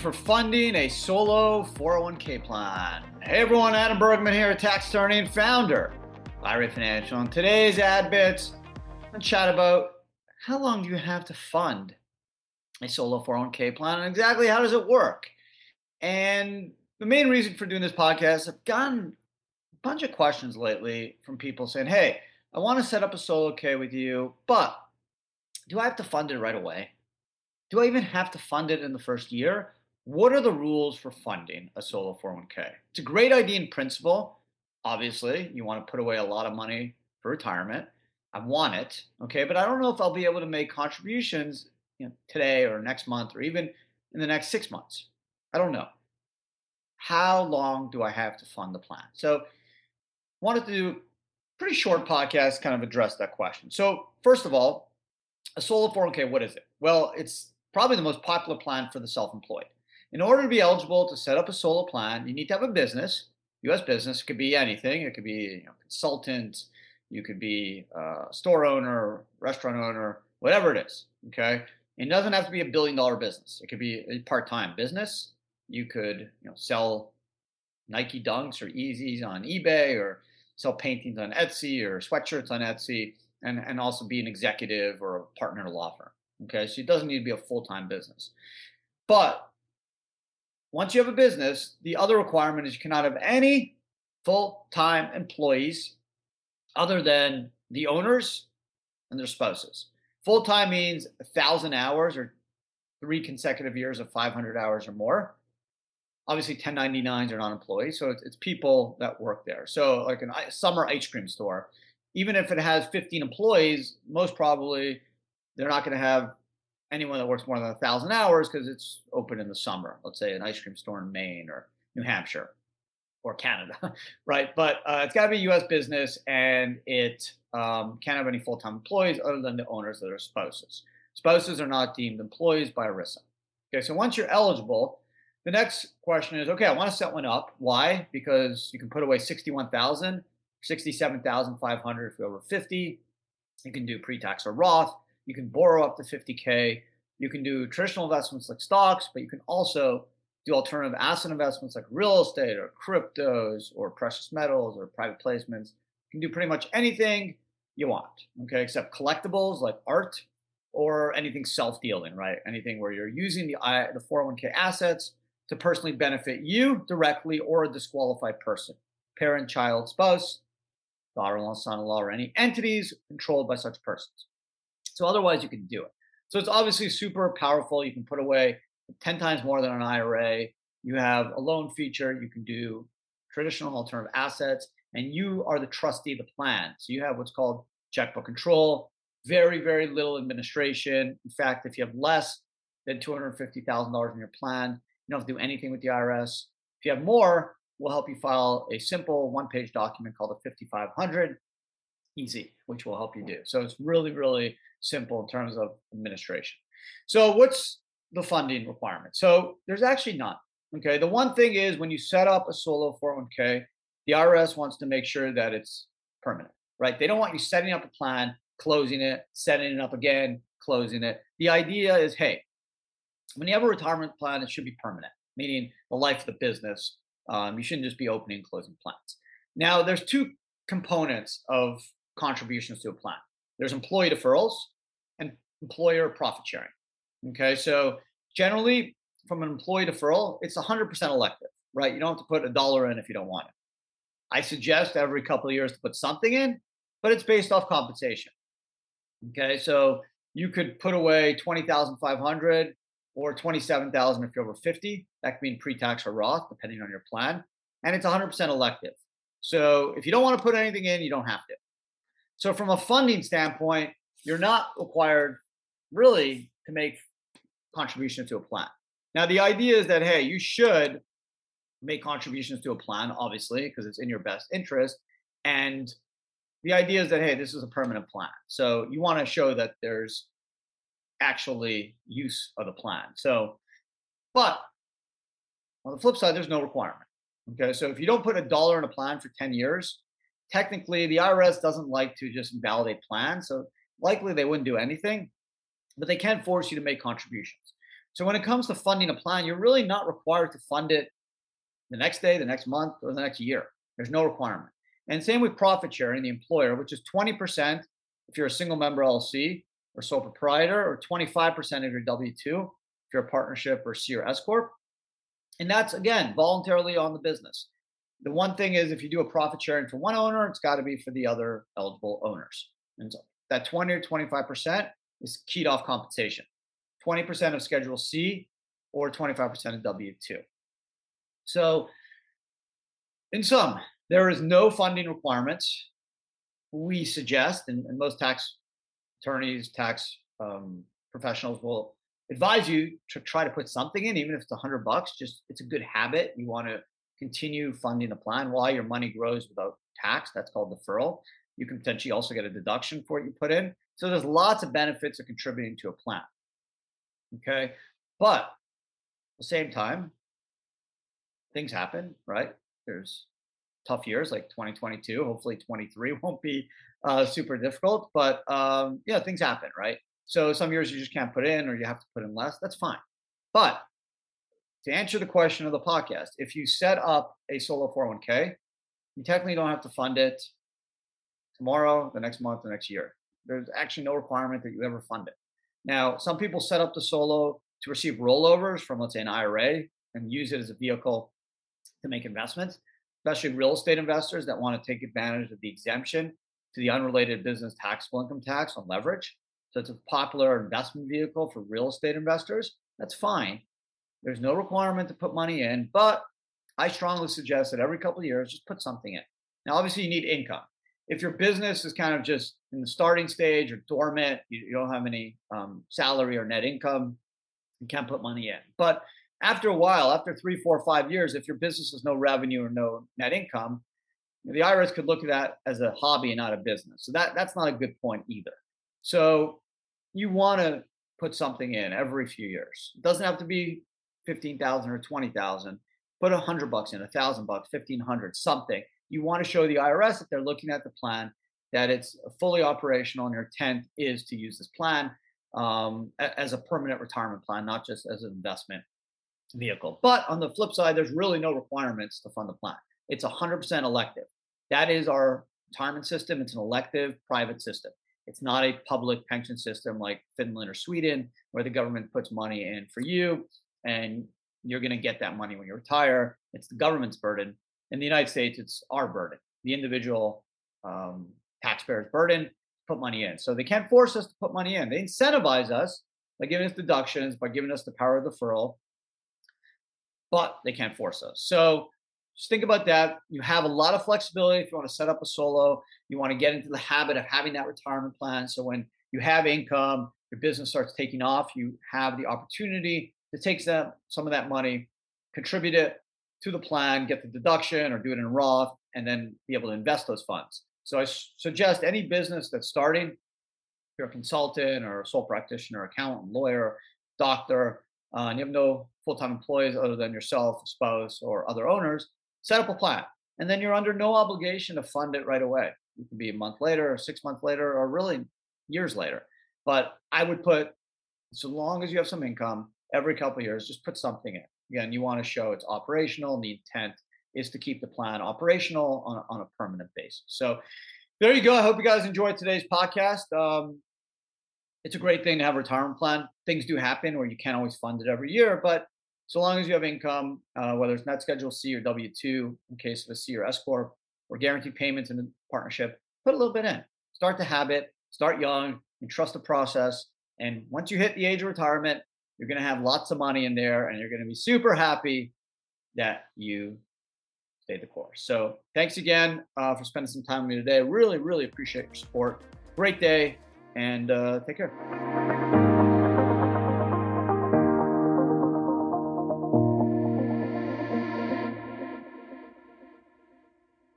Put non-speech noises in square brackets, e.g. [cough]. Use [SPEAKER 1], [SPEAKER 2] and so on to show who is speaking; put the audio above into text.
[SPEAKER 1] for funding a solo 401k plan. Hey everyone, Adam Bergman here, tax attorney and founder of Financial. And today's ad bits, and chat about how long do you have to fund a solo 401k plan and exactly how does it work? And the main reason for doing this podcast, I've gotten a bunch of questions lately from people saying, hey, I want to set up a solo K with you, but do I have to fund it right away? Do I even have to fund it in the first year? What are the rules for funding a solo 401k? It's a great idea in principle. Obviously, you want to put away a lot of money for retirement. I want it, okay, but I don't know if I'll be able to make contributions you know, today or next month or even in the next six months. I don't know. How long do I have to fund the plan? So, wanted to do pretty short podcast kind of address that question. So, first of all, a solo 401k, what is it? Well, it's probably the most popular plan for the self employed. In order to be eligible to set up a solo plan, you need to have a business, US business. Could be anything, it could be you know, consultant, you could be a store owner, restaurant owner, whatever it is. Okay. It doesn't have to be a billion dollar business. It could be a part time business. You could you know, sell Nike Dunks or Yeezys on eBay or sell paintings on Etsy or sweatshirts on Etsy and, and also be an executive or a partner in a law firm. Okay, so it doesn't need to be a full time business. But once you have a business, the other requirement is you cannot have any full time employees other than the owners and their spouses. Full time means a thousand hours or three consecutive years of 500 hours or more. Obviously, 1099s are not employees, so it's, it's people that work there. So, like a summer ice cream store, even if it has 15 employees, most probably they're not going to have anyone that works more than a thousand hours because it's open in the summer. Let's say an ice cream store in Maine or New Hampshire or Canada, [laughs] right? But uh, it's got to be a U.S. business, and it um, can't have any full-time employees other than the owners that are spouses. Spouses are not deemed employees by ERISA. Okay, so once you're eligible, the next question is, okay, I want to set one up. Why? Because you can put away 61,000, 67,500 if you're over 50. You can do pre-tax or Roth. You can borrow up to 50K. You can do traditional investments like stocks, but you can also do alternative asset investments like real estate or cryptos or precious metals or private placements. You can do pretty much anything you want, okay, except collectibles like art or anything self-dealing, right? Anything where you're using the the 401k assets to personally benefit you directly or a disqualified person, parent, child, spouse, daughter-in-law, son-in-law, or any entities controlled by such persons. So otherwise, you can do it. So it's obviously super powerful. You can put away 10 times more than an IRA. You have a loan feature. You can do traditional alternative assets, and you are the trustee of the plan. So you have what's called checkbook control, very, very little administration. In fact, if you have less than $250,000 in your plan, you don't have to do anything with the IRS. If you have more, we'll help you file a simple one page document called a 5500 easy, which will help you do. So it's really, really simple in terms of administration. So what's the funding requirement? So there's actually none. Okay. The one thing is when you set up a solo 401k, the IRS wants to make sure that it's permanent, right? They don't want you setting up a plan, closing it, setting it up again, closing it. The idea is, hey, when you have a retirement plan, it should be permanent, meaning the life of the business. Um, you shouldn't just be opening and closing plans. Now, there's two components of contributions to a plan. There's employee deferrals and employer profit sharing. Okay, so generally from an employee deferral, it's 100% elective, right? You don't have to put a dollar in if you don't want it. I suggest every couple of years to put something in, but it's based off compensation. Okay, so you could put away 20,500 or 27,000 if you're over 50. That could mean pre-tax or Roth, depending on your plan, and it's 100% elective. So if you don't want to put anything in, you don't have to. So from a funding standpoint, you're not required really to make contributions to a plan. Now the idea is that hey, you should make contributions to a plan, obviously, because it's in your best interest. And the idea is that hey, this is a permanent plan. So you want to show that there's actually use of the plan. So, but on the flip side, there's no requirement. Okay, so if you don't put a dollar in a plan for 10 years, technically the IRS doesn't like to just invalidate plans. So likely they wouldn't do anything, but they can force you to make contributions. So when it comes to funding a plan, you're really not required to fund it the next day, the next month, or the next year. There's no requirement. And same with profit sharing, the employer, which is 20% if you're a single member LLC or sole proprietor, or 25% of your W 2 if you're a partnership or C or S Corp. And that's, again, voluntarily on the business. The one thing is if you do a profit sharing for one owner, it's got to be for the other eligible owners. And so that 20 or 25% is keyed off compensation 20% of Schedule C or 25% of W 2. So, in sum, there is no funding requirements. We suggest, and, and most tax attorneys, tax um, professionals will advise you to try to put something in, even if it's a hundred bucks. Just it's a good habit. You want to continue funding the plan while your money grows without tax. That's called deferral. You can potentially also get a deduction for what you put in. So there's lots of benefits of contributing to a plan. Okay, but at the same time, things happen, right? There's tough years like 2022. Hopefully, 23 [laughs] won't be uh, super difficult, but um, yeah, things happen, right? So some years you just can't put in, or you have to put in less. That's fine. But to answer the question of the podcast, if you set up a solo 401k, you technically don't have to fund it tomorrow, the next month, the next year. There's actually no requirement that you ever fund it. Now, some people set up the solo to receive rollovers from, let's say, an IRA and use it as a vehicle to make investments, especially real estate investors that want to take advantage of the exemption to the unrelated business taxable income tax on leverage. So it's a popular investment vehicle for real estate investors. That's fine. There's no requirement to put money in, but I strongly suggest that every couple of years, just put something in. Now, obviously, you need income. If your business is kind of just in the starting stage or dormant, you, you don't have any um, salary or net income, you can't put money in. But after a while, after three, four, five years, if your business has no revenue or no net income, the IRS could look at that as a hobby and not a business. So that that's not a good point either. So you want to put something in every few years. It doesn't have to be fifteen thousand or twenty thousand. Put a hundred bucks in, a thousand bucks, fifteen hundred, something. You want to show the IRS if they're looking at the plan that it's fully operational and your intent is to use this plan um, as a permanent retirement plan, not just as an investment vehicle. But on the flip side, there's really no requirements to fund the plan. It's 100% elective. That is our retirement system. It's an elective private system. It's not a public pension system like Finland or Sweden, where the government puts money in for you and you're going to get that money when you retire. It's the government's burden. In the United States, it's our burden, the individual um, taxpayer's burden put money in. So they can't force us to put money in. They incentivize us by giving us deductions, by giving us the power of deferral, but they can't force us. So just think about that. You have a lot of flexibility if you want to set up a solo. You want to get into the habit of having that retirement plan. So when you have income, your business starts taking off, you have the opportunity to take some, some of that money, contribute it to the plan, get the deduction or do it in Roth, and then be able to invest those funds. So I suggest any business that's starting, if you're a consultant or a sole practitioner, accountant, lawyer, doctor, uh, and you have no full-time employees other than yourself, spouse, or other owners, set up a plan. And then you're under no obligation to fund it right away. It can be a month later, or six months later, or really years later. But I would put, so long as you have some income, every couple years, just put something in. Again, you want to show it's operational and the intent is to keep the plan operational on, on a permanent basis. So there you go. I hope you guys enjoyed today's podcast. Um, it's a great thing to have a retirement plan. Things do happen where you can't always fund it every year, but so long as you have income, uh, whether it's net schedule C or W 2 in case of a C or S Corp, or guaranteed payments in a partnership, put a little bit in. Start the habit, start young, and trust the process. And once you hit the age of retirement, you're going to have lots of money in there and you're going to be super happy that you stay the course. So thanks again uh, for spending some time with me today. Really, really appreciate your support. Great day and uh, take care.